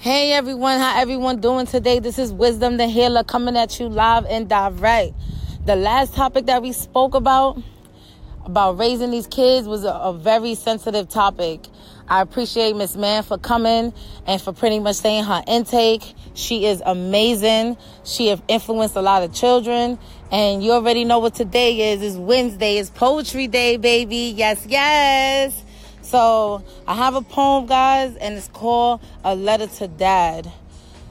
Hey everyone, how everyone doing today? This is Wizdom the Healer coming at you live and direct. The last topic that we spoke about about raising these kids was a, a very sensitive topic. I appreciate Miss Mann for coming and for pretty much saying her intake. She is amazing. She have influenced a lot of children. And you already know what today is. It's Wednesday. It's poetry day, baby. Yes, yes. So I have a poem, guys, and it's called A Letter to Dad.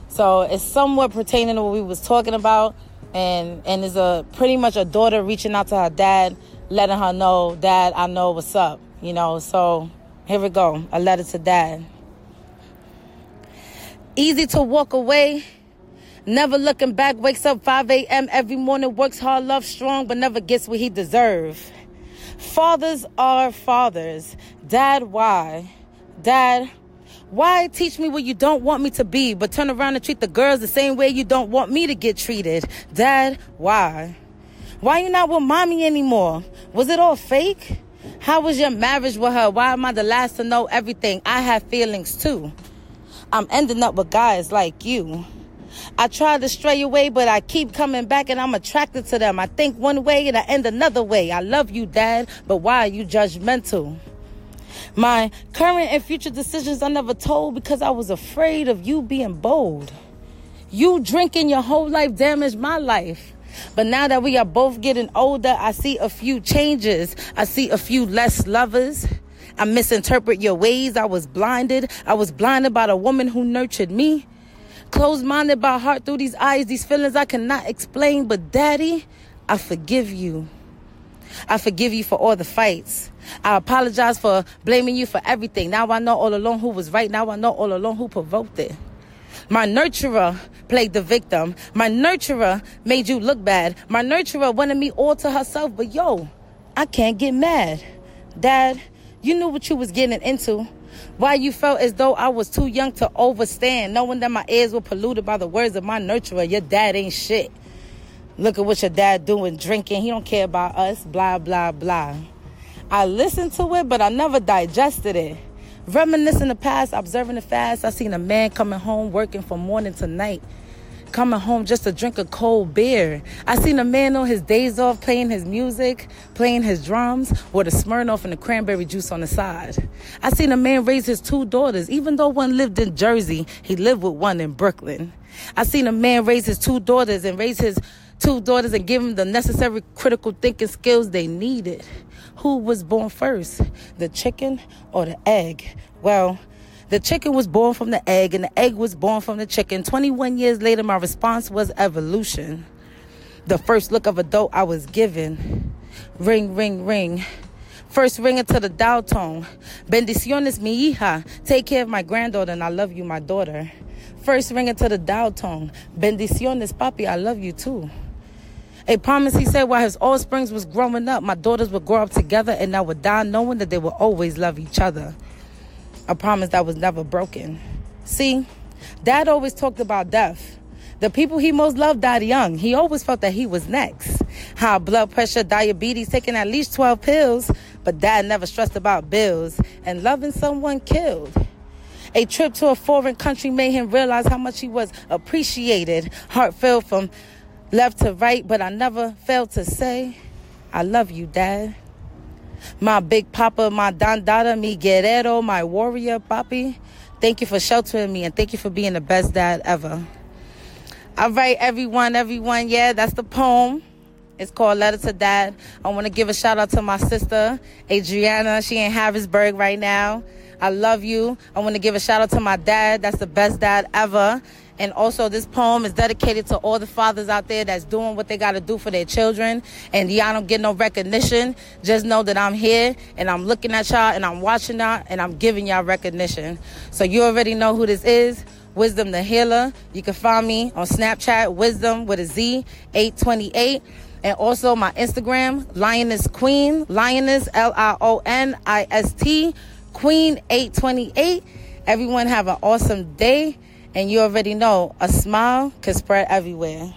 So it's somewhat pertaining to what we was talking about. And and is a pretty much a daughter reaching out to her dad, letting her know, Dad, I know what's up. You know, so here we go. A letter to dad. Easy to walk away. Never looking back, wakes up 5 a.m. every morning, works hard, love strong, but never gets what he deserves. Fathers are fathers. Dad, why? Dad, why teach me what you don't want me to be, but turn around and treat the girls the same way you don't want me to get treated? Dad, why? Why you not with mommy anymore? Was it all fake? How was your marriage with her? Why am I the last to know everything? I have feelings too. I'm ending up with guys like you. I tried to stray away, but I keep coming back and I'm attracted to them. I think one way and I end another way. I love you, Dad, but why are you judgmental? My current and future decisions I never told because I was afraid of you being bold. You drinking your whole life damaged my life. But now that we are both getting older, I see a few changes. I see a few less lovers. I misinterpret your ways. I was blinded. I was blinded by the woman who nurtured me. Closed minded by heart through these eyes, these feelings I cannot explain. But daddy, I forgive you. I forgive you for all the fights. I apologize for blaming you for everything. Now I know all along who was right. Now I know all along who provoked it. My nurturer played the victim. My nurturer made you look bad. My nurturer wanted me all to herself, but yo, I can't get mad. Dad, you knew what you was getting into. Why you felt as though I was too young to overstand, knowing that my ears were polluted by the words of my nurturer. Your dad ain't shit. Look at what your dad doing, drinking. He don't care about us, blah, blah, blah. I listened to it, but I never digested it. Reminiscing the past, observing the fast, I seen a man coming home working from morning to night coming home just to drink a cold beer. I seen a man on his days off playing his music, playing his drums, with a Smirnoff and a cranberry juice on the side. I seen a man raise his two daughters, even though one lived in Jersey, he lived with one in Brooklyn. I seen a man raise his two daughters and raise his two daughters and give them the necessary critical thinking skills they needed. Who was born first, the chicken or the egg? Well, the chicken was born from the egg, and the egg was born from the chicken. 21 years later, my response was evolution. The first look of a dope I was given. Ring, ring, ring. First ring into the dial tone. Bendiciones, mi hija. Take care of my granddaughter, and I love you, my daughter. First ring into the dial tone. Bendiciones, papi, I love you too. A promise he said while his offsprings was growing up, my daughters would grow up together and I would die knowing that they would always love each other a promise that was never broken. See, dad always talked about death. The people he most loved died young. He always felt that he was next. High blood pressure, diabetes, taking at least 12 pills, but dad never stressed about bills and loving someone killed. A trip to a foreign country made him realize how much he was appreciated. Heart filled from left to right, but I never failed to say, I love you, Dad my big papa, my Don Dada, mi guerrero, my warrior, papi. Thank you for sheltering me and thank you for being the best dad ever. All right, everyone, everyone. Yeah, that's the poem. It's called Letter to Dad. I want to give a shout out to my sister, Adriana. She in Harrisburg right now. I love you. I want to give a shout out to my dad. That's the best dad ever. And also, this poem is dedicated to all the fathers out there that's doing what they got to do for their children. And y'all don't get no recognition. Just know that I'm here and I'm looking at y'all and I'm watching y'all and I'm giving y'all recognition. So you already know who this is. Wisdom the Healer. You can find me on Snapchat, Wizdom with a Z, 828. And also my Instagram, Lioness Queen, Lioness, L I O N I S T, Queen 828. Everyone have an awesome day. And you already know a smile can spread everywhere.